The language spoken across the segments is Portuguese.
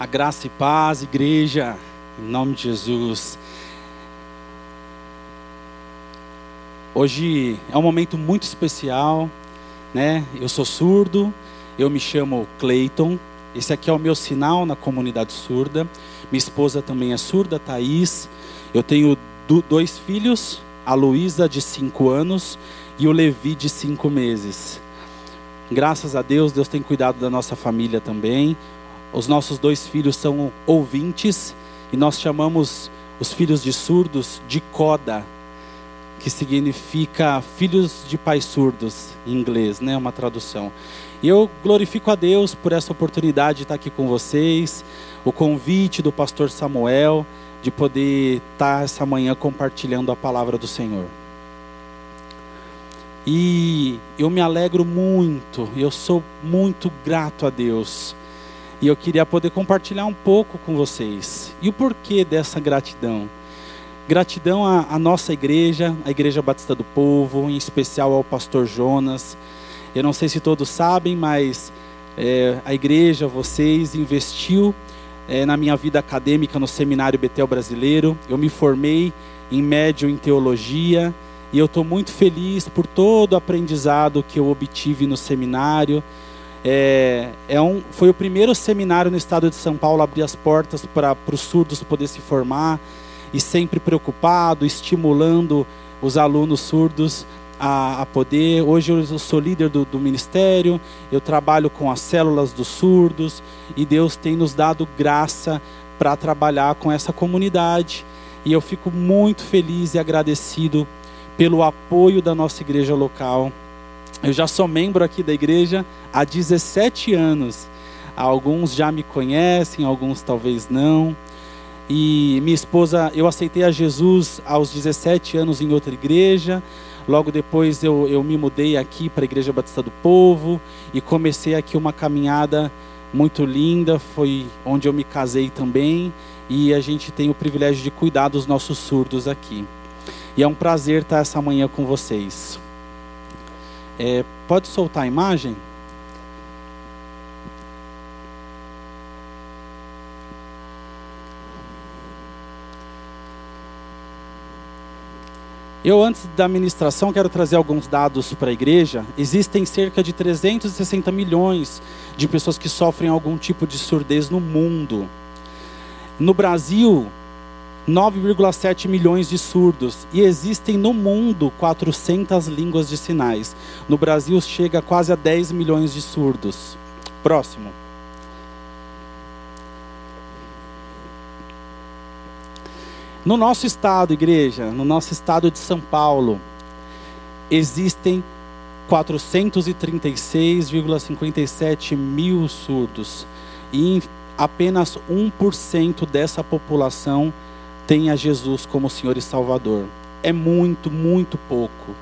A graça e paz, igreja, em nome de Jesus. Hoje é um momento muito especial, né? Eu sou surdo, eu me chamo Clayton. Esse aqui é o meu sinal na comunidade surda. Minha esposa também é surda, Thaís. Eu tenho dois filhos, a Luísa de 5 anos e o Levi de 5 meses. Graças a Deus, Deus tem cuidado da nossa família também. Os nossos dois filhos são ouvintes e nós chamamos os filhos de surdos de coda, que significa filhos de pais surdos em inglês, né? Uma tradução. E eu glorifico a Deus por essa oportunidade de estar aqui com vocês, o convite do pastor Samuel de poder estar essa manhã compartilhando a palavra do Senhor. E eu me alegro muito, eu sou muito grato a Deus e eu queria poder compartilhar um pouco com vocês. E o porquê dessa gratidão? Gratidão à, à nossa igreja, a Igreja Batista do Povo, em especial ao pastor Jonas. Eu não sei se todos sabem, mas é, a igreja, vocês, investiu é, na minha vida acadêmica no Seminário Betel Brasileiro. Eu me formei em médio em teologia e eu estou muito feliz por todo o aprendizado que eu obtive no seminário é, é um, foi o primeiro seminário no estado de São Paulo a abrir as portas para os surdos poder se formar e sempre preocupado, estimulando os alunos surdos a, a poder. Hoje eu sou líder do, do, ministério, eu trabalho com as células dos surdos e Deus tem nos dado graça para trabalhar com essa comunidade. E eu fico muito feliz e agradecido pelo apoio da nossa igreja local eu já sou membro aqui da igreja há 17 anos. Alguns já me conhecem, alguns talvez não. E minha esposa, eu aceitei a Jesus aos 17 anos em outra igreja. Logo depois eu, eu me mudei aqui para a Igreja Batista do Povo e comecei aqui uma caminhada muito linda. Foi onde eu me casei também. E a gente tem o privilégio de cuidar dos nossos surdos aqui. E é um prazer estar essa manhã com vocês. É, pode soltar a imagem? Eu, antes da ministração, quero trazer alguns dados para a igreja. Existem cerca de 360 milhões de pessoas que sofrem algum tipo de surdez no mundo. No Brasil, 9,7 milhões de surdos e existem no mundo 400 línguas de sinais. No Brasil chega quase a 10 milhões de surdos. Próximo. No nosso estado, igreja, no nosso estado de São Paulo, existem 436,57 mil surdos e apenas 1% dessa população tem a Jesus como Senhor e Salvador. É muito, muito pouco.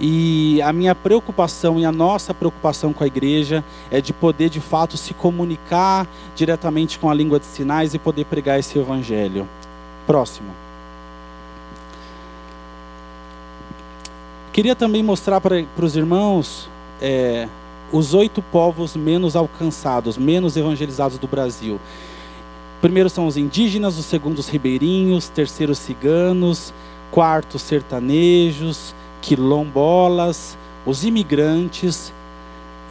E a minha preocupação e a nossa preocupação com a igreja é de poder de fato se comunicar diretamente com a língua de sinais e poder pregar esse evangelho. Próximo. Queria também mostrar para, os irmãos é, os oito povos menos alcançados, menos evangelizados do Brasil. Primeiro são os indígenas, os ribeirinhos, terceiro os ciganos, quarto os sertanejos, quilombolas, os imigrantes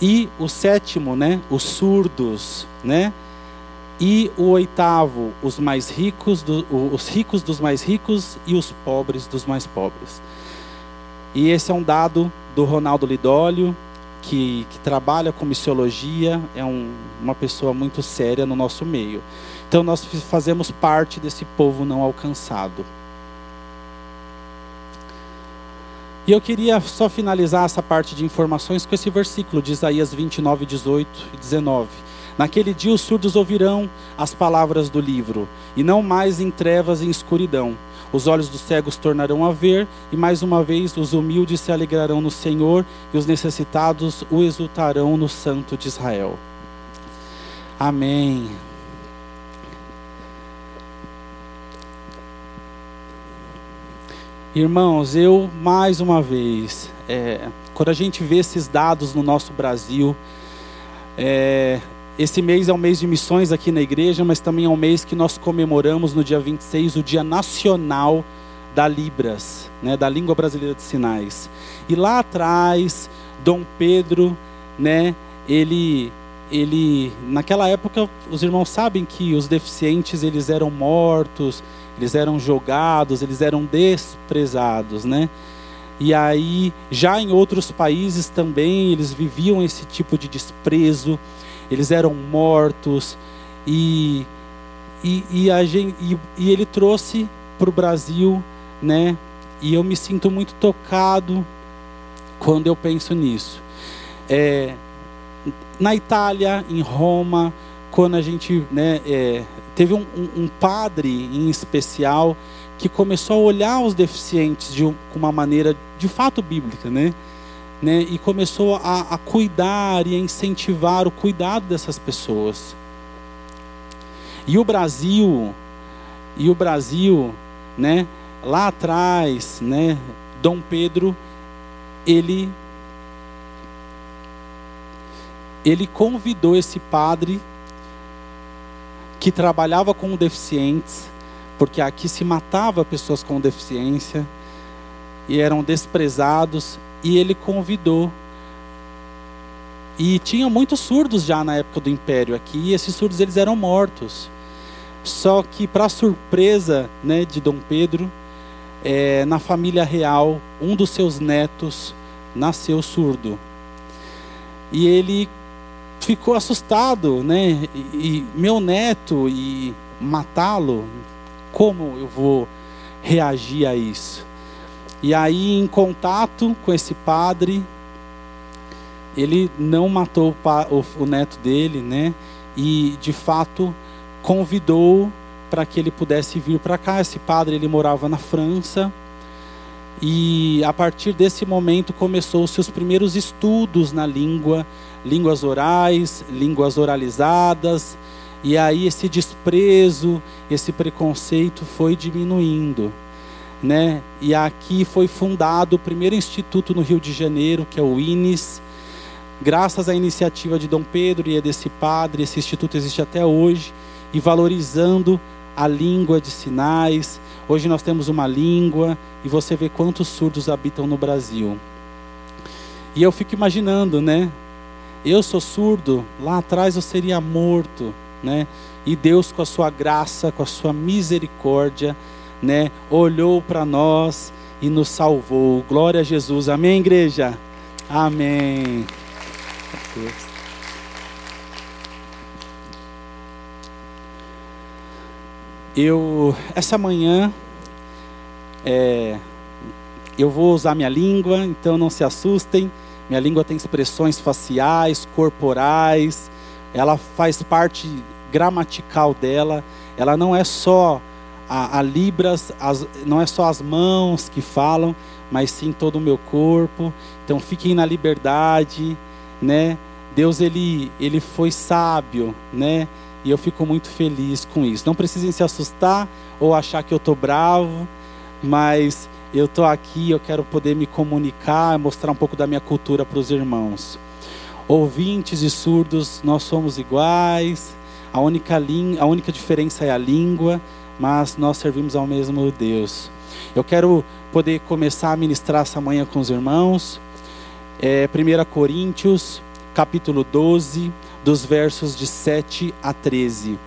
e o sétimo, né, os surdos, né? E o oitavo, os mais ricos, do, os ricos dos mais ricos e os pobres dos mais pobres. E esse é um dado do Ronaldo Lidólio, que, que trabalha com missiologia, é um, uma pessoa muito séria no nosso meio. Então nós fazemos parte desse povo não alcançado. E eu queria só finalizar essa parte de informações com esse versículo de Isaías 29, 18 e 19. Naquele dia os surdos ouvirão as palavras do livro, e não mais em trevas e em escuridão. Os olhos dos cegos tornarão a ver, e mais uma vez os humildes se alegrarão no Senhor, e os necessitados o exultarão no Santo de Israel. Amém. Irmãos, eu mais uma vez, é, quando a gente vê esses dados no nosso Brasil, é, esse mês é um mês de missões aqui na igreja, mas também é um mês que nós comemoramos no dia 26 o Dia Nacional da Libras, né, da Língua Brasileira de Sinais. E lá atrás, Dom Pedro, né, ele ele naquela época os irmãos sabem que os deficientes eles eram mortos, eles eram jogados, eles eram desprezados, né? E aí, já em outros países também, eles viviam esse tipo de desprezo, eles eram mortos, e, e, e, a gente, e, e ele trouxe para o Brasil, né? E eu me sinto muito tocado quando eu penso nisso. É, na Itália, em Roma, quando a gente né, é, teve um, um, padre em especial que começou a olhar os deficientes de um, uma maneira de fato bíblica, né? né e começou a, a cuidar e a incentivar o cuidado dessas pessoas. E o Brasil, e o Brasil, né? Lá atrás, né? Dom Pedro, ele ele convidou esse padre que trabalhava com deficientes, porque aqui se matava pessoas com deficiência e eram desprezados, e ele convidou. E tinha muitos surdos já na época do Império aqui, e esses surdos eles eram mortos. Só que, para surpresa né, de Dom Pedro, é, na família real, um dos seus netos nasceu surdo. E ele ficou assustado, né? E, e meu neto e matá-lo, como eu vou reagir a isso? E aí, em contato com esse padre, ele não matou o, neto dele, né? E de fato convidou para que ele pudesse vir para cá. Esse padre ele morava na França e a partir desse momento começou-se os primeiros estudos na língua línguas orais, línguas oralizadas, e aí esse desprezo, esse preconceito foi diminuindo, né? E aqui foi fundado o primeiro instituto no Rio de Janeiro, que é o INES. Graças à iniciativa de Dom Pedro e desse padre, esse instituto existe até hoje e valorizando a língua de sinais. Hoje nós temos uma língua e você vê quantos surdos habitam no Brasil. E eu fico imaginando, né? Eu sou surdo, lá atrás eu seria morto, né? E Deus, com a sua graça, com a sua misericórdia, né, olhou para nós e nos salvou. Glória a Jesus. Amém, igreja? Amém. Eu, essa manhã, é, eu vou usar minha língua, então não se assustem. Minha língua tem expressões faciais, corporais, ela faz parte gramatical dela. Ela não é só a, a libras, as, não é só as mãos que falam, mas sim todo o meu corpo. Então fiquem na liberdade, né? Deus ele ele foi sábio, né? E eu fico muito feliz com isso. Não precisem se assustar ou achar que eu tô bravo, mas eu estou aqui, eu quero poder me comunicar, mostrar um pouco da minha cultura para os irmãos. Ouvintes e surdos, nós somos iguais, a única, a única diferença é a língua, mas nós servimos ao mesmo Deus. Eu quero poder começar a ministrar essa manhã com os irmãos. É, 1 Coríntios, capítulo 12, dos versos de 7 a 13.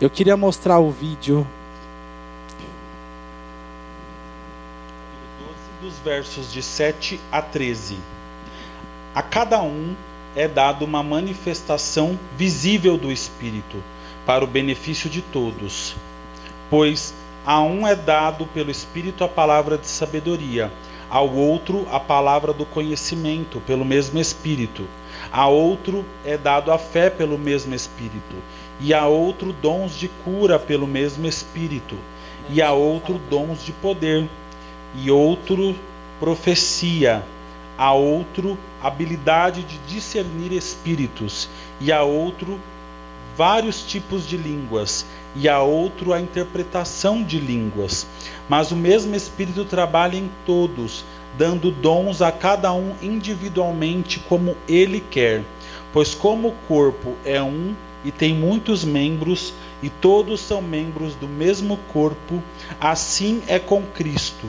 Eu queria mostrar o vídeo dos versos de 7 a 13. A cada um é dado uma manifestação visível do Espírito, para o benefício de todos. Pois a um é dado pelo Espírito a palavra de sabedoria, ao outro a palavra do conhecimento, pelo mesmo Espírito. A outro é dado a fé pelo mesmo Espírito, e a outro dons de cura pelo mesmo Espírito, e a outro dons de poder e outro profecia, a outro habilidade de discernir espíritos, e a outro vários tipos de línguas, e a outro a interpretação de línguas. Mas o mesmo Espírito trabalha em todos, dando dons a cada um individualmente como ele quer. Pois como o corpo é um e tem muitos membros, e todos são membros do mesmo corpo, assim é com Cristo.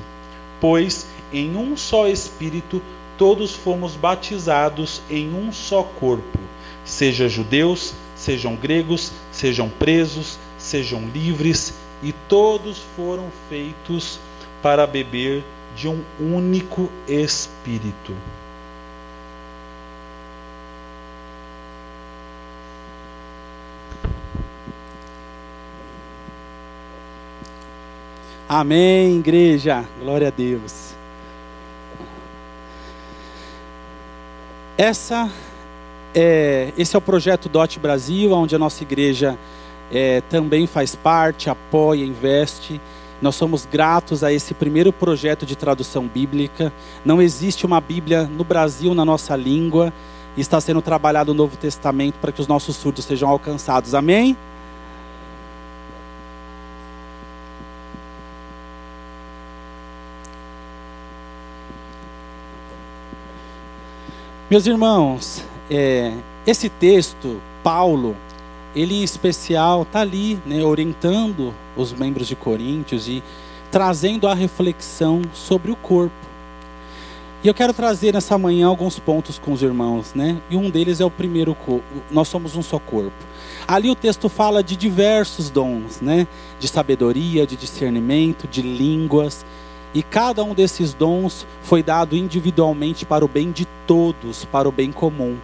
Pois em um só Espírito todos fomos batizados em um só corpo, seja judeus, sejam gregos, sejam presos, sejam livres, e todos foram feitos para beber de um único Espírito. Amém, igreja. Glória a Deus. Essa é, esse é o projeto DOT Brasil, onde a nossa igreja é, também faz parte, apoia, investe. Nós somos gratos a esse primeiro projeto de tradução bíblica. Não existe uma Bíblia no Brasil na nossa língua. Está sendo trabalhado o Novo Testamento para que os nossos surdos sejam alcançados. Amém? Meus irmãos, é, esse texto, Paulo, ele em especial está ali, né, orientando os membros de Coríntios e trazendo a reflexão sobre o corpo. E eu quero trazer nessa manhã alguns pontos com os irmãos, né? E um deles é o primeiro corpo. Nós somos um só corpo. Ali o texto fala de diversos dons, né? De sabedoria, de discernimento, de línguas, e cada um desses dons foi dado individualmente para o bem de todos, para o bem comum.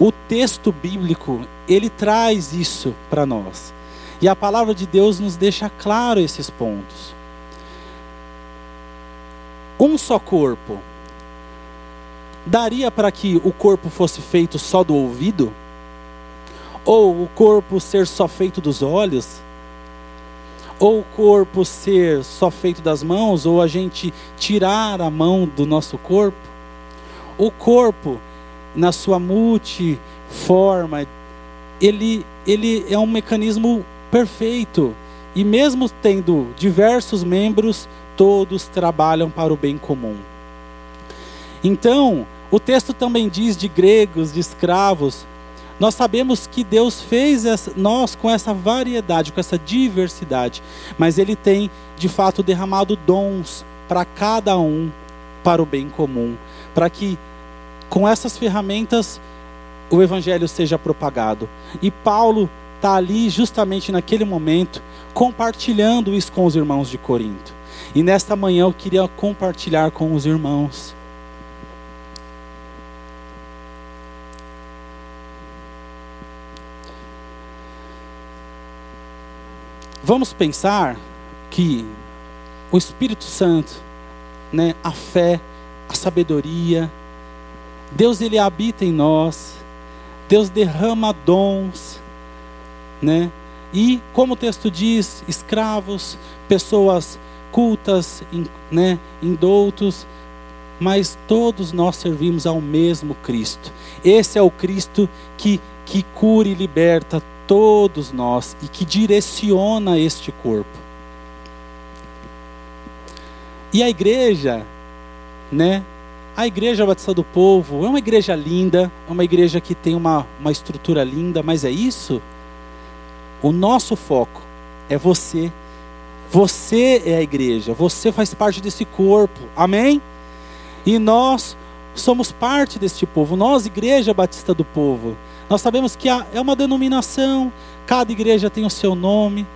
O texto bíblico, ele traz isso para nós. E a palavra de Deus nos deixa claro esses pontos. Um só corpo. Daria para que o corpo fosse feito só do ouvido? Ou o corpo ser só feito dos olhos? ou o corpo ser só feito das mãos, ou a gente tirar a mão do nosso corpo. O corpo, na sua multiforma, ele, ele é um mecanismo perfeito. E mesmo tendo diversos membros, todos trabalham para o bem comum. Então, o texto também diz de gregos, de escravos, nós sabemos que Deus fez nós com essa variedade, com essa diversidade, mas Ele tem de fato derramado dons para cada um, para o bem comum, para que com essas ferramentas o Evangelho seja propagado. E Paulo está ali justamente naquele momento, compartilhando isso com os irmãos de Corinto. E nesta manhã eu queria compartilhar com os irmãos Vamos pensar que o Espírito Santo, né, a fé, a sabedoria, Deus ele habita em nós. Deus derrama dons, né? E como o texto diz, escravos, pessoas cultas, né, indoutos, mas todos nós servimos ao mesmo Cristo. Esse é o Cristo que que cura e liberta todos nós e que direciona este corpo. E a igreja, né? A igreja Batista do Povo é uma igreja linda, é uma igreja que tem uma, uma estrutura linda, mas é isso? O nosso foco é você. Você é a igreja, você faz parte desse corpo, amém? E nós somos parte deste povo, nós, Igreja Batista do Povo. Nós sabemos que é uma denominação, cada igreja tem o seu nome,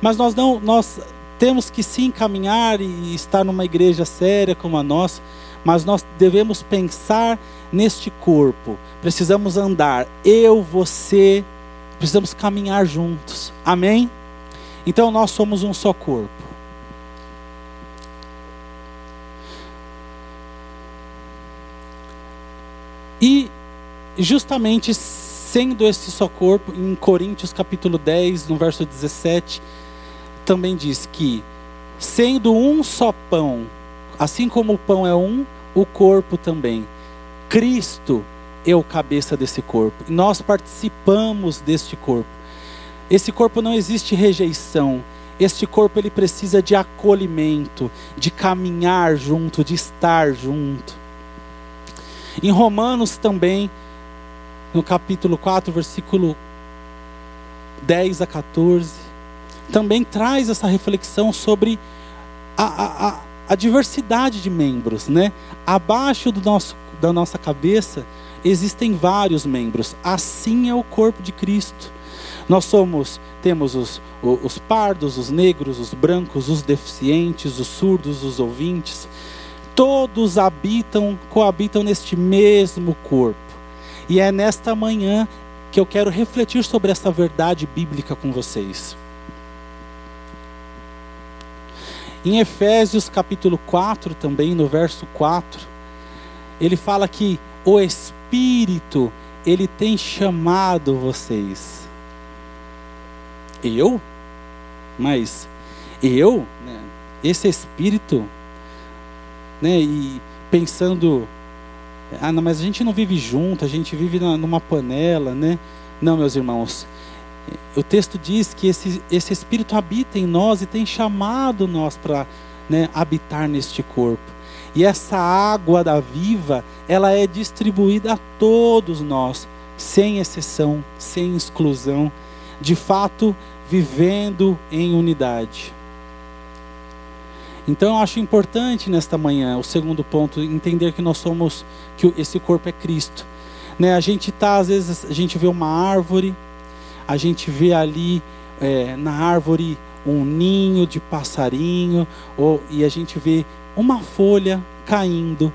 mas nós não, nós temos que sim caminhar e estar numa igreja séria como a nossa, mas nós devemos pensar neste corpo. Precisamos andar, eu, você, precisamos caminhar juntos. Amém? Então nós somos um só corpo. E justamente sendo esse só corpo, em Coríntios capítulo 10, no verso 17, também diz que sendo um só pão, assim como o pão é um, o corpo também. Cristo é o cabeça desse corpo. Nós participamos deste corpo. Esse corpo não existe rejeição. Este corpo ele precisa de acolhimento, de caminhar junto, de estar junto. Em Romanos também, no capítulo 4, versículo 10 a 14, também traz essa reflexão sobre a, a, a, a diversidade de membros, né? Abaixo do nosso, da nossa cabeça existem vários membros. Assim é o corpo de Cristo. Nós somos, temos os, os pardos, os negros, os brancos, os deficientes, os surdos, os ouvintes. Todos habitam, coabitam neste mesmo corpo. E é nesta manhã que eu quero refletir sobre essa verdade bíblica com vocês. Em Efésios capítulo 4, também no verso 4, ele fala que o Espírito, ele tem chamado vocês. Eu? Mas eu, né, esse Espírito, né, e pensando ah, não, mas a gente não vive junto, a gente vive numa panela, né? Não, meus irmãos. O texto diz que esse, esse Espírito habita em nós e tem chamado nós para né, habitar neste corpo. E essa água da viva, ela é distribuída a todos nós, sem exceção, sem exclusão, de fato, vivendo em unidade. Então eu acho importante nesta manhã, o segundo ponto, entender que nós somos, que esse corpo é Cristo. Né? A gente tá, às vezes, a gente vê uma árvore, a gente vê ali é, na árvore um ninho de passarinho, ou, e a gente vê uma folha caindo,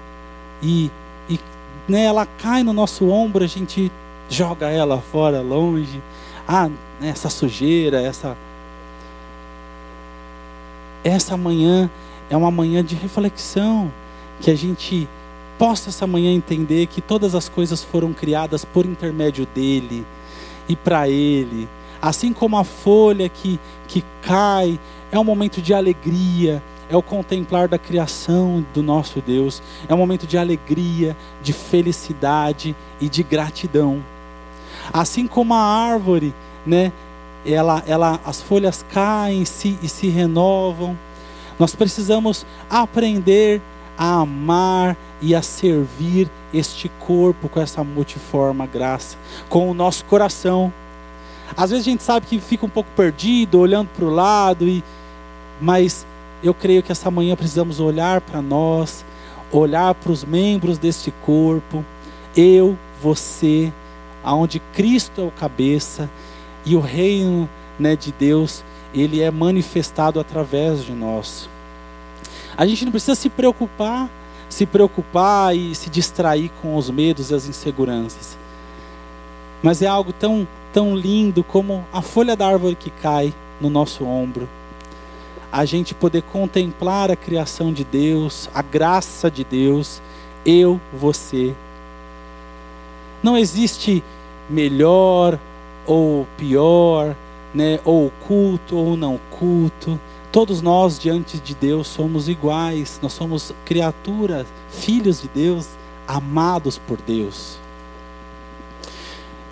e, e né, ela cai no nosso ombro, a gente joga ela fora, longe. Ah, essa sujeira, essa. Essa manhã é uma manhã de reflexão, que a gente possa essa manhã entender que todas as coisas foram criadas por intermédio dele e para ele. Assim como a folha que, que cai, é um momento de alegria, é o contemplar da criação do nosso Deus, é um momento de alegria, de felicidade e de gratidão. Assim como a árvore, né, ela, ela, as folhas caem se, e se renovam, nós precisamos aprender a amar e a servir este corpo com essa multiforme graça, com o nosso coração. Às vezes a gente sabe que fica um pouco perdido, olhando para o lado, e, mas eu creio que essa manhã precisamos olhar para nós, olhar para os membros deste corpo, eu, você, aonde Cristo é o cabeça e o reino né, de Deus ele é manifestado através de nós. A gente não precisa se preocupar, se preocupar e se distrair com os medos e as inseguranças. Mas é algo tão, tão lindo como a folha da árvore que cai no nosso ombro. A gente poder contemplar a criação de Deus, a graça de Deus, eu, você. Não existe melhor ou pior, né, ou culto ou não culto. Todos nós diante de Deus somos iguais, nós somos criaturas, filhos de Deus, amados por Deus.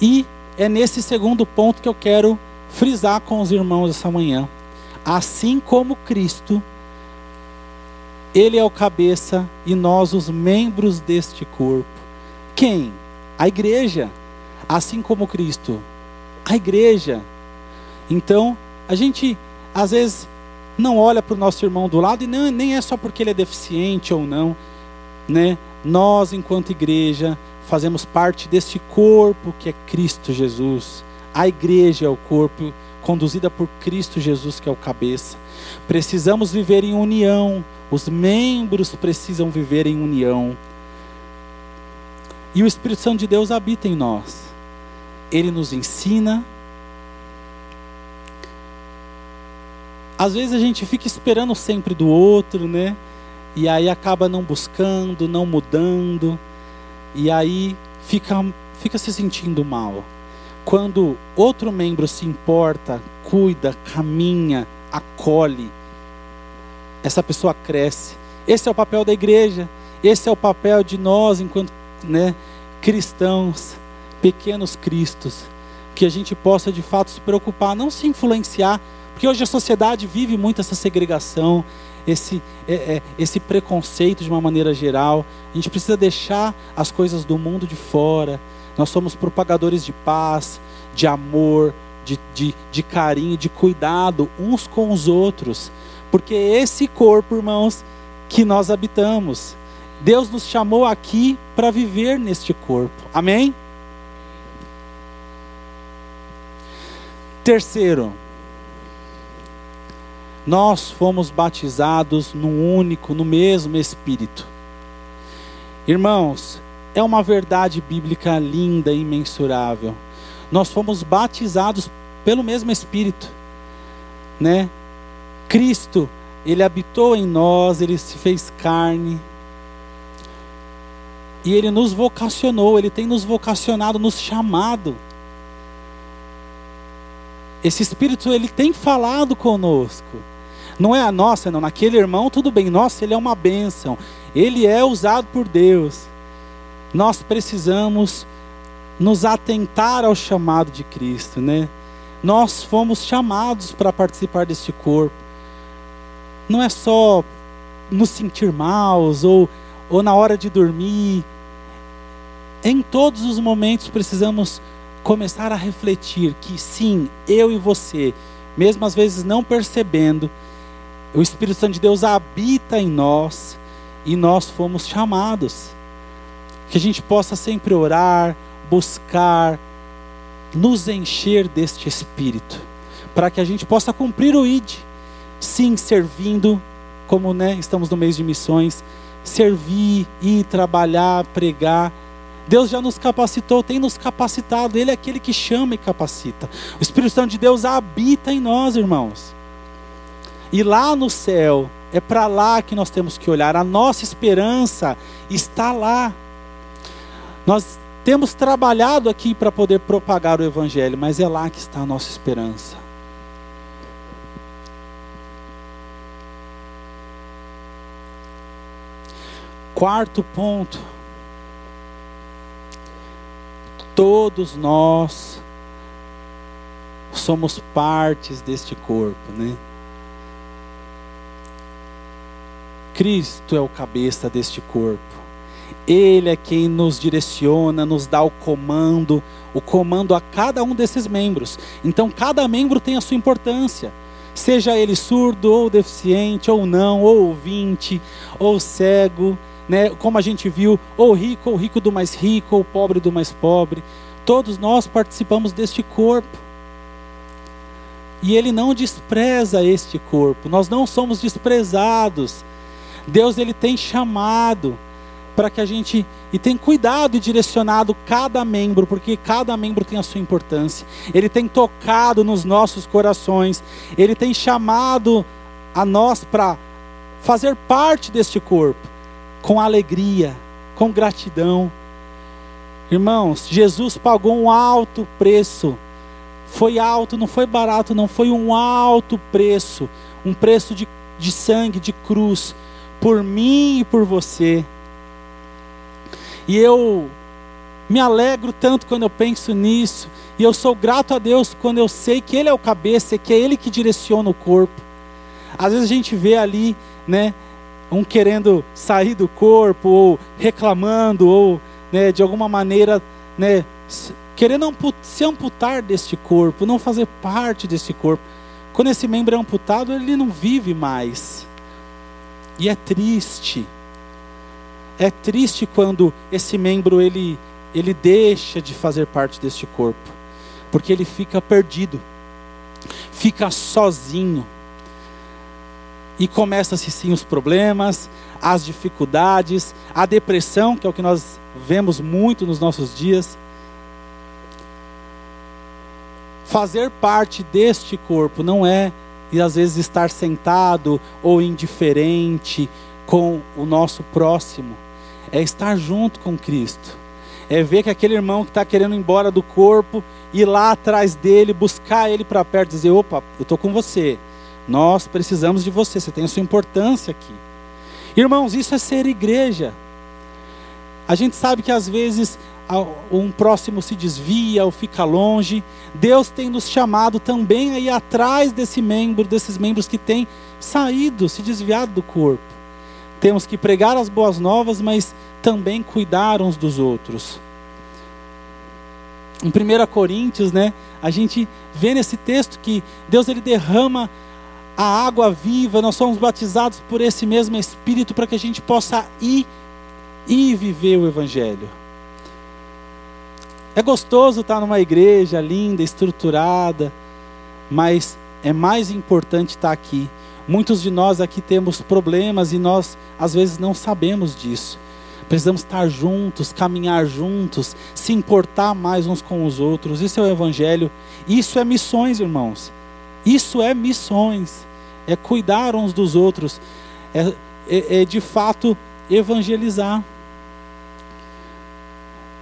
E é nesse segundo ponto que eu quero frisar com os irmãos essa manhã. Assim como Cristo, Ele é o cabeça e nós os membros deste corpo. Quem? A igreja. Assim como Cristo, a igreja então, a gente às vezes não olha para o nosso irmão do lado e não, nem é só porque ele é deficiente ou não, né? Nós, enquanto igreja, fazemos parte deste corpo que é Cristo Jesus. A igreja é o corpo conduzida por Cristo Jesus, que é o cabeça. Precisamos viver em união, os membros precisam viver em união. E o Espírito Santo de Deus habita em nós. Ele nos ensina, às vezes a gente fica esperando sempre do outro, né? E aí acaba não buscando, não mudando, e aí fica, fica se sentindo mal. Quando outro membro se importa, cuida, caminha, acolhe, essa pessoa cresce. Esse é o papel da igreja, esse é o papel de nós, enquanto né, cristãos, pequenos cristos, que a gente possa de fato se preocupar, não se influenciar, porque hoje a sociedade vive muito essa segregação, esse, é, é, esse preconceito de uma maneira geral. A gente precisa deixar as coisas do mundo de fora. Nós somos propagadores de paz, de amor, de, de, de carinho, de cuidado uns com os outros. Porque é esse corpo, irmãos, que nós habitamos. Deus nos chamou aqui para viver neste corpo. Amém? Terceiro, nós fomos batizados no único, no mesmo Espírito. Irmãos, é uma verdade bíblica linda e imensurável. Nós fomos batizados pelo mesmo Espírito, né? Cristo, ele habitou em nós, ele se fez carne. E ele nos vocacionou, ele tem nos vocacionado, nos chamado. Esse Espírito, ele tem falado conosco. Não é a nossa, não. Naquele irmão, tudo bem. Nossa, ele é uma bênção. Ele é usado por Deus. Nós precisamos nos atentar ao chamado de Cristo, né? Nós fomos chamados para participar deste corpo. Não é só nos sentir maus ou, ou na hora de dormir. Em todos os momentos precisamos começar a refletir que sim, eu e você, mesmo às vezes não percebendo, o Espírito Santo de Deus habita em nós e nós fomos chamados. Que a gente possa sempre orar, buscar, nos encher deste Espírito, para que a gente possa cumprir o ID, sim, servindo, como né, estamos no mês de missões, servir, ir trabalhar, pregar. Deus já nos capacitou, tem nos capacitado, Ele é aquele que chama e capacita. O Espírito Santo de Deus habita em nós, irmãos. E lá no céu, é para lá que nós temos que olhar. A nossa esperança está lá. Nós temos trabalhado aqui para poder propagar o Evangelho, mas é lá que está a nossa esperança. Quarto ponto. Todos nós somos partes deste corpo, né? Cristo é o cabeça deste corpo. Ele é quem nos direciona, nos dá o comando, o comando a cada um desses membros. Então, cada membro tem a sua importância. Seja ele surdo ou deficiente, ou não, ou ouvinte, ou cego, né? como a gente viu, ou rico, ou rico do mais rico, ou pobre do mais pobre. Todos nós participamos deste corpo. E ele não despreza este corpo, nós não somos desprezados Deus ele tem chamado para que a gente e tem cuidado e direcionado cada membro, porque cada membro tem a sua importância. Ele tem tocado nos nossos corações, ele tem chamado a nós para fazer parte deste corpo com alegria, com gratidão. Irmãos, Jesus pagou um alto preço. Foi alto, não foi barato, não foi um alto preço, um preço de, de sangue, de cruz, por mim e por você. E eu me alegro tanto quando eu penso nisso, e eu sou grato a Deus quando eu sei que Ele é o cabeça, que é Ele que direciona o corpo. Às vezes a gente vê ali, né, um querendo sair do corpo, ou reclamando, ou né, de alguma maneira, né, querendo se amputar deste corpo, não fazer parte desse corpo. Quando esse membro é amputado, ele não vive mais. E é triste. É triste quando esse membro ele ele deixa de fazer parte deste corpo, porque ele fica perdido. Fica sozinho. E começa-se sim os problemas, as dificuldades, a depressão, que é o que nós vemos muito nos nossos dias. Fazer parte deste corpo não é e às vezes estar sentado ou indiferente com o nosso próximo. É estar junto com Cristo. É ver que aquele irmão que está querendo ir embora do corpo, ir lá atrás dele, buscar ele para perto, dizer: opa, eu estou com você. Nós precisamos de você, você tem a sua importância aqui. Irmãos, isso é ser igreja. A gente sabe que às vezes um próximo se desvia ou fica longe. Deus tem nos chamado também a ir atrás desse membro, desses membros que têm saído, se desviado do corpo. Temos que pregar as boas novas, mas também cuidar uns dos outros. Em 1 Coríntios, né, a gente vê nesse texto que Deus ele derrama a água viva, nós somos batizados por esse mesmo Espírito para que a gente possa ir e viver o Evangelho. É gostoso estar numa igreja linda, estruturada, mas é mais importante estar aqui. Muitos de nós aqui temos problemas e nós às vezes não sabemos disso. Precisamos estar juntos, caminhar juntos, se importar mais uns com os outros. Isso é o Evangelho. Isso é missões, irmãos. Isso é missões. É cuidar uns dos outros. É, é, é de fato evangelizar.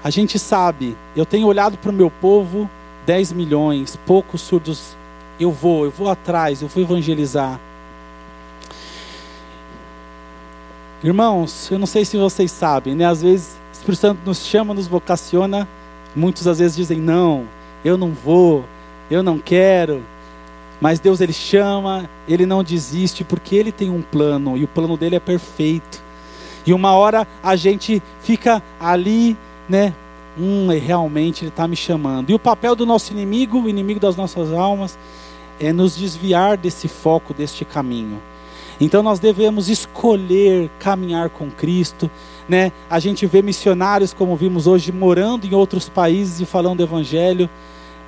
A gente sabe, eu tenho olhado para o meu povo, 10 milhões, poucos surdos. Eu vou, eu vou atrás, eu vou evangelizar. Irmãos, eu não sei se vocês sabem, né? Às vezes o Espírito Santo nos chama, nos vocaciona. Muitos às vezes dizem: Não, eu não vou, eu não quero. Mas Deus ele chama, ele não desiste, porque ele tem um plano e o plano dele é perfeito. E uma hora a gente fica ali né? Hum, realmente ele está me chamando. E o papel do nosso inimigo, o inimigo das nossas almas, é nos desviar desse foco, deste caminho. Então nós devemos escolher caminhar com Cristo, né? A gente vê missionários, como vimos hoje, morando em outros países e falando do Evangelho,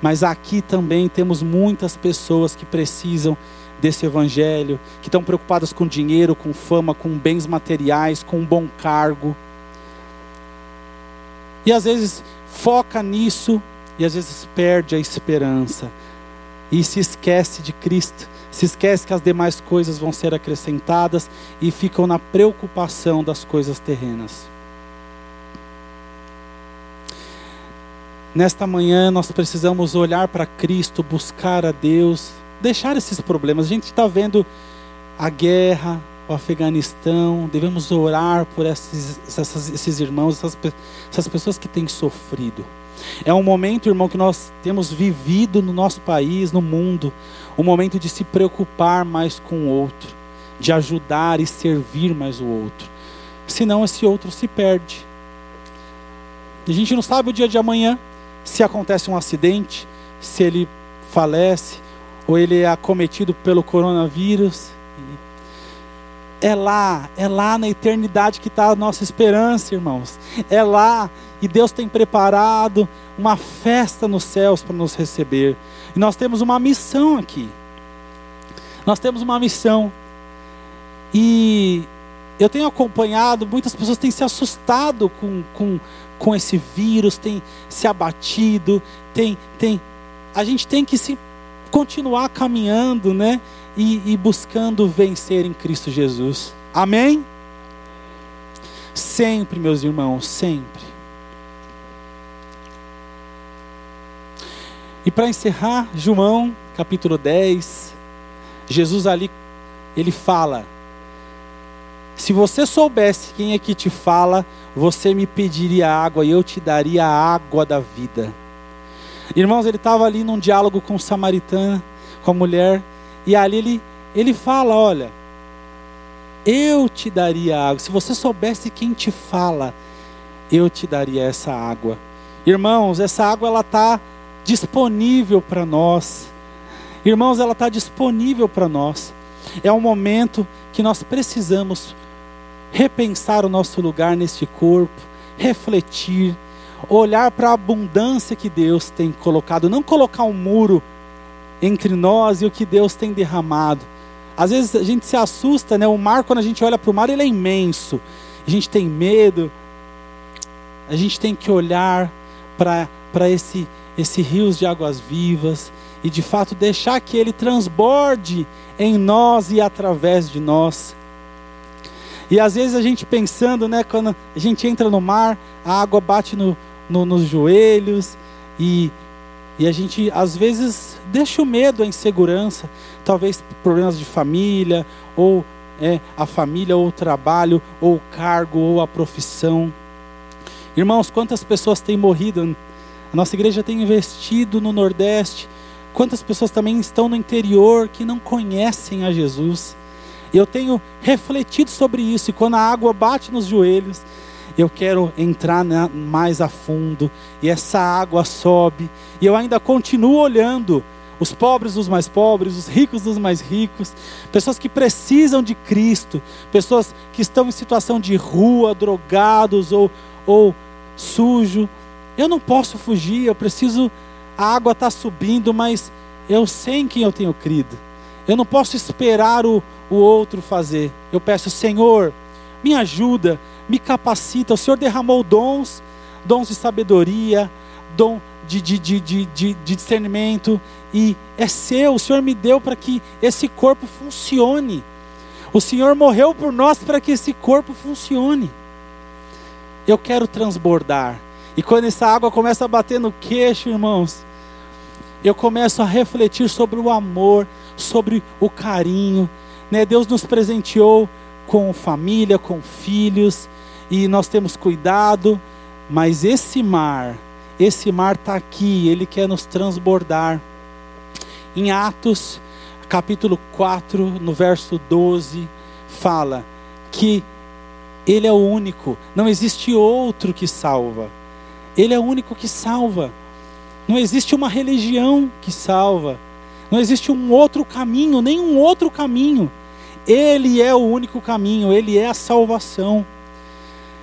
mas aqui também temos muitas pessoas que precisam desse Evangelho, que estão preocupadas com dinheiro, com fama, com bens materiais, com um bom cargo. E às vezes foca nisso e às vezes perde a esperança e se esquece de Cristo, se esquece que as demais coisas vão ser acrescentadas e ficam na preocupação das coisas terrenas. Nesta manhã nós precisamos olhar para Cristo, buscar a Deus, deixar esses problemas. A gente está vendo a guerra, o Afeganistão, devemos orar por esses, essas, esses irmãos, essas, essas pessoas que têm sofrido. É um momento, irmão, que nós temos vivido no nosso país, no mundo, um momento de se preocupar mais com o outro, de ajudar e servir mais o outro. Senão esse outro se perde. A gente não sabe o dia de amanhã, se acontece um acidente, se ele falece, ou ele é acometido pelo coronavírus, é lá, é lá na eternidade que está a nossa esperança, irmãos. É lá, e Deus tem preparado uma festa nos céus para nos receber. E nós temos uma missão aqui. Nós temos uma missão. E eu tenho acompanhado, muitas pessoas têm se assustado com, com, com esse vírus, têm se abatido, tem, tem, a gente tem que se continuar caminhando, né? e, e buscando vencer em Cristo Jesus. Amém? Sempre, meus irmãos, sempre. E para encerrar, João, capítulo 10, Jesus ali, ele fala: Se você soubesse quem é que te fala, você me pediria água e eu te daria a água da vida. Irmãos, ele estava ali num diálogo com o samaritano, com a mulher, e ali ele, ele fala: Olha, eu te daria água. Se você soubesse quem te fala, eu te daria essa água. Irmãos, essa água ela está disponível para nós. Irmãos, ela está disponível para nós. É um momento que nós precisamos repensar o nosso lugar neste corpo, refletir, olhar para a abundância que Deus tem colocado, não colocar um muro entre nós e o que Deus tem derramado. Às vezes a gente se assusta, né? O mar, quando a gente olha para o mar, ele é imenso. A gente tem medo. A gente tem que olhar para esse, esse rios de águas vivas e de fato deixar que ele transborde em nós e através de nós. E às vezes a gente pensando, né, quando a gente entra no mar, a água bate no, no, nos joelhos e e a gente, às vezes, deixa o medo, a insegurança, talvez problemas de família, ou é, a família, ou o trabalho, ou o cargo, ou a profissão. Irmãos, quantas pessoas têm morrido? A nossa igreja tem investido no Nordeste. Quantas pessoas também estão no interior que não conhecem a Jesus? Eu tenho refletido sobre isso, e quando a água bate nos joelhos, eu quero entrar mais a fundo, e essa água sobe, e eu ainda continuo olhando os pobres dos mais pobres, os ricos dos mais ricos, pessoas que precisam de Cristo, pessoas que estão em situação de rua, drogados ou, ou sujo. Eu não posso fugir, eu preciso. A água está subindo, mas eu sei em quem eu tenho crido. Eu não posso esperar o, o outro fazer. Eu peço, Senhor, me ajuda, me capacita. O Senhor derramou dons, dons de sabedoria, dom de, de, de, de, de discernimento, e é seu. O Senhor me deu para que esse corpo funcione. O Senhor morreu por nós para que esse corpo funcione. Eu quero transbordar. E quando essa água começa a bater no queixo, irmãos, eu começo a refletir sobre o amor, sobre o carinho. Né? Deus nos presenteou com família, com filhos, e nós temos cuidado, mas esse mar, esse mar está aqui, ele quer nos transbordar. Em Atos, capítulo 4, no verso 12, fala que ele é o único, não existe outro que salva. Ele é o único que salva. Não existe uma religião que salva. Não existe um outro caminho, nenhum outro caminho. Ele é o único caminho, ele é a salvação.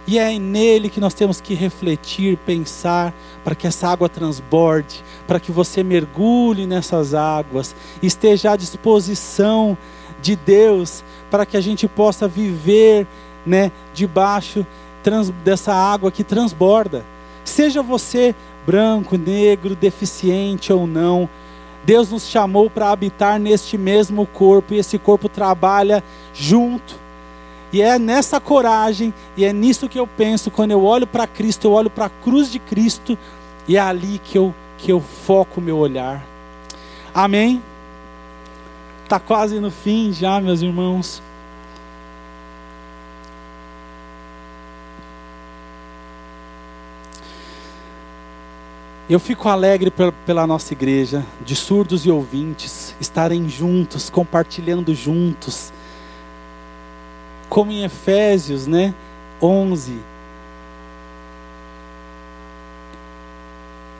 E é nele que nós temos que refletir, pensar, para que essa água transborde, para que você mergulhe nessas águas, esteja à disposição de Deus, para que a gente possa viver né, debaixo trans, dessa água que transborda. Seja você branco, negro, deficiente ou não, Deus nos chamou para habitar neste mesmo corpo e esse corpo trabalha junto. E é nessa coragem e é nisso que eu penso quando eu olho para Cristo, eu olho para a cruz de Cristo e é ali que eu que eu foco o meu olhar. Amém. Tá quase no fim já, meus irmãos. Eu fico alegre pela nossa igreja, de surdos e ouvintes, estarem juntos, compartilhando juntos. Como em Efésios, né, 11.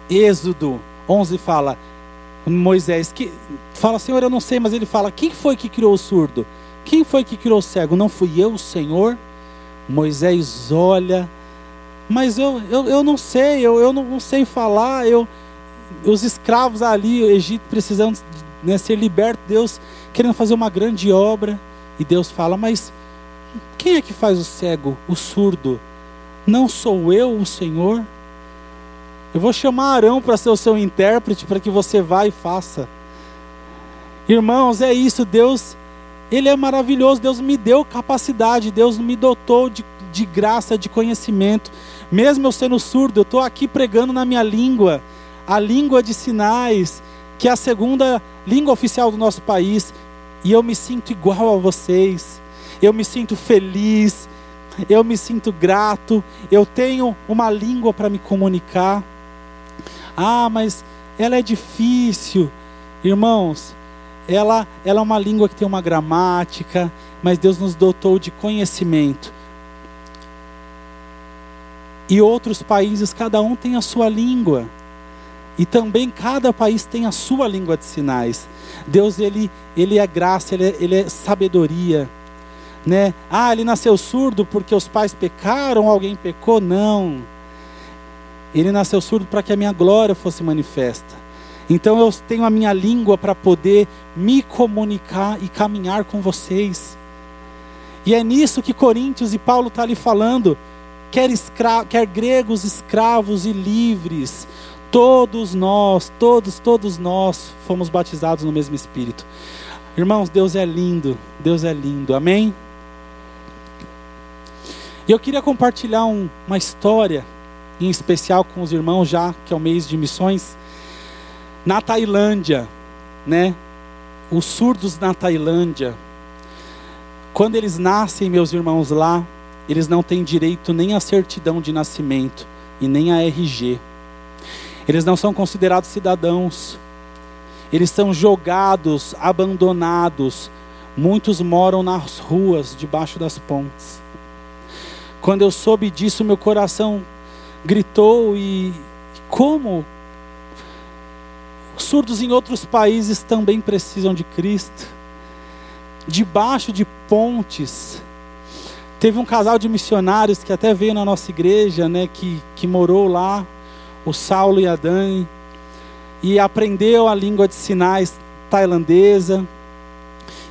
Êxodo 11 fala, Moisés, que fala, Senhor, eu não sei, mas ele fala, quem foi que criou o surdo? Quem foi que criou o cego? Não fui eu, Senhor? Moisés olha mas eu, eu, eu não sei, eu, eu não sei falar, eu, os escravos ali, o Egito precisando né, ser liberto, Deus querendo fazer uma grande obra, e Deus fala, mas quem é que faz o cego, o surdo? Não sou eu o Senhor? Eu vou chamar Arão para ser o seu intérprete, para que você vá e faça. Irmãos, é isso, Deus, Ele é maravilhoso, Deus me deu capacidade, Deus me dotou de, de graça, de conhecimento. Mesmo eu sendo surdo, eu estou aqui pregando na minha língua, a língua de sinais, que é a segunda língua oficial do nosso país, e eu me sinto igual a vocês, eu me sinto feliz, eu me sinto grato, eu tenho uma língua para me comunicar. Ah, mas ela é difícil. Irmãos, ela, ela é uma língua que tem uma gramática, mas Deus nos dotou de conhecimento. E outros países, cada um tem a sua língua. E também cada país tem a sua língua de sinais. Deus, ele, ele é graça, ele é, ele é sabedoria. Né? Ah, ele nasceu surdo porque os pais pecaram, alguém pecou? Não. Ele nasceu surdo para que a minha glória fosse manifesta. Então eu tenho a minha língua para poder me comunicar e caminhar com vocês. E é nisso que Coríntios e Paulo está ali falando quer, escra quer gregos, escravos e livres, todos nós, todos, todos nós fomos batizados no mesmo Espírito. Irmãos, Deus é lindo, Deus é lindo, amém? E eu queria compartilhar um, uma história, em especial com os irmãos, já que é o mês de missões, na Tailândia, né? Os surdos na Tailândia, quando eles nascem, meus irmãos, lá, eles não têm direito nem à certidão de nascimento, e nem a RG. Eles não são considerados cidadãos. Eles são jogados, abandonados. Muitos moram nas ruas, debaixo das pontes. Quando eu soube disso, meu coração gritou e como surdos em outros países também precisam de Cristo. Debaixo de pontes. Teve um casal de missionários que até veio na nossa igreja, né, que, que morou lá, o Saulo e a Dani e aprendeu a língua de sinais tailandesa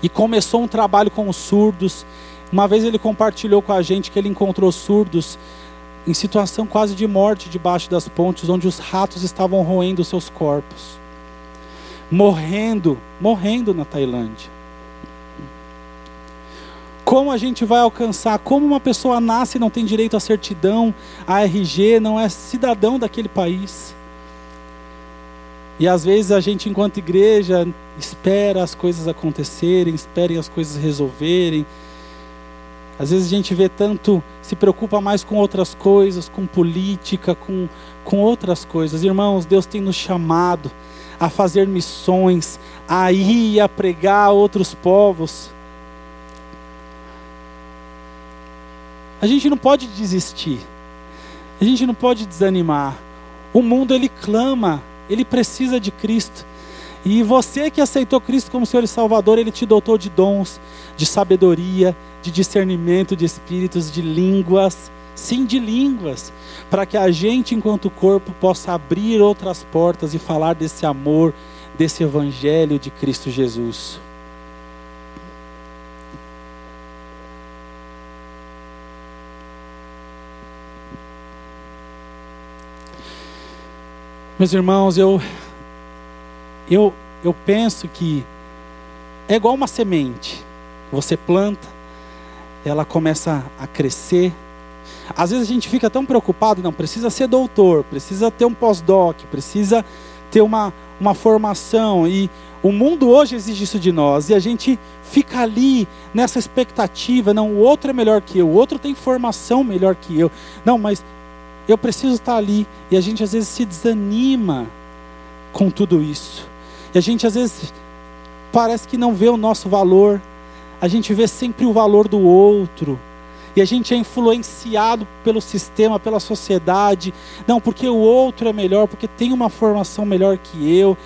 e começou um trabalho com os surdos. Uma vez ele compartilhou com a gente que ele encontrou surdos em situação quase de morte debaixo das pontes, onde os ratos estavam roendo seus corpos, morrendo, morrendo na Tailândia. Como a gente vai alcançar? Como uma pessoa nasce e não tem direito à certidão, à RG, não é cidadão daquele país? E às vezes a gente, enquanto igreja, espera as coisas acontecerem, espera as coisas resolverem. Às vezes a gente vê tanto, se preocupa mais com outras coisas, com política, com, com outras coisas. Irmãos, Deus tem nos chamado a fazer missões, a ir a pregar a outros povos. A gente não pode desistir. A gente não pode desanimar. O mundo ele clama ele precisa de Cristo. E você que aceitou Cristo como Senhor e Salvador, Ele te dotou de dons, de sabedoria, de discernimento de espíritos, de línguas, sim, de línguas, para que a gente, enquanto corpo, possa abrir outras portas e falar desse amor, desse Evangelho de Cristo Jesus. Meus irmãos, eu, eu, eu penso que é igual uma semente. Você planta, ela começa a crescer. Às vezes a gente fica tão preocupado, não, precisa ser doutor, precisa ter um pós-doc, precisa ter uma, uma formação. E o mundo hoje exige isso de nós. E a gente fica ali nessa expectativa, não, o outro é melhor que eu, o outro tem formação melhor que eu. Não, mas eu preciso estar ali. E a gente às vezes se desanima com tudo isso. E a gente às vezes parece que não vê o nosso valor. A gente vê sempre o valor do outro. E a gente é influenciado pelo sistema, pela sociedade. Não, porque o outro é melhor, porque tem uma formação melhor que eu.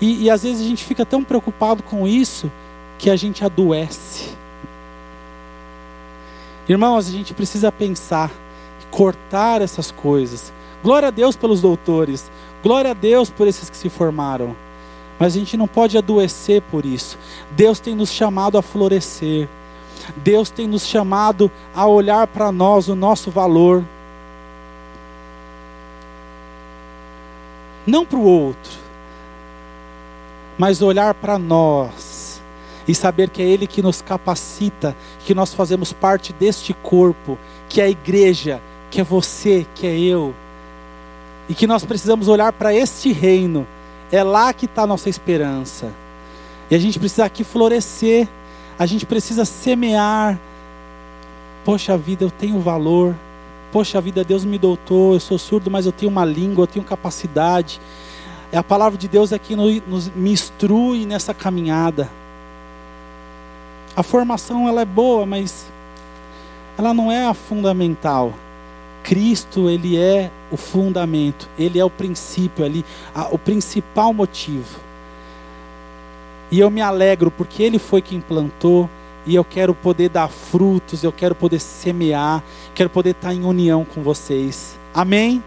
E, e às vezes a gente fica tão preocupado com isso que a gente adoece. Irmãos, a gente precisa pensar cortar essas coisas. Glória a Deus pelos doutores, glória a Deus por esses que se formaram. Mas a gente não pode adoecer por isso. Deus tem nos chamado a florescer. Deus tem nos chamado a olhar para nós o nosso valor. Não para o outro, mas olhar para nós e saber que é Ele que nos capacita, que nós fazemos parte deste corpo, que é a igreja, que é você, que é eu, e que nós precisamos olhar para este reino, é lá que está a nossa esperança, e a gente precisa aqui florescer, a gente precisa semear. Poxa vida, eu tenho valor. Poxa vida, Deus me doutou. Eu sou surdo, mas eu tenho uma língua, eu tenho capacidade. É a palavra de Deus é que nos, me instrui nessa caminhada. A formação ela é boa, mas ela não é a fundamental. Cristo, ele é o fundamento, ele é o princípio ali, o principal motivo. E eu me alegro porque ele foi quem plantou, e eu quero poder dar frutos, eu quero poder semear, quero poder estar em união com vocês. Amém?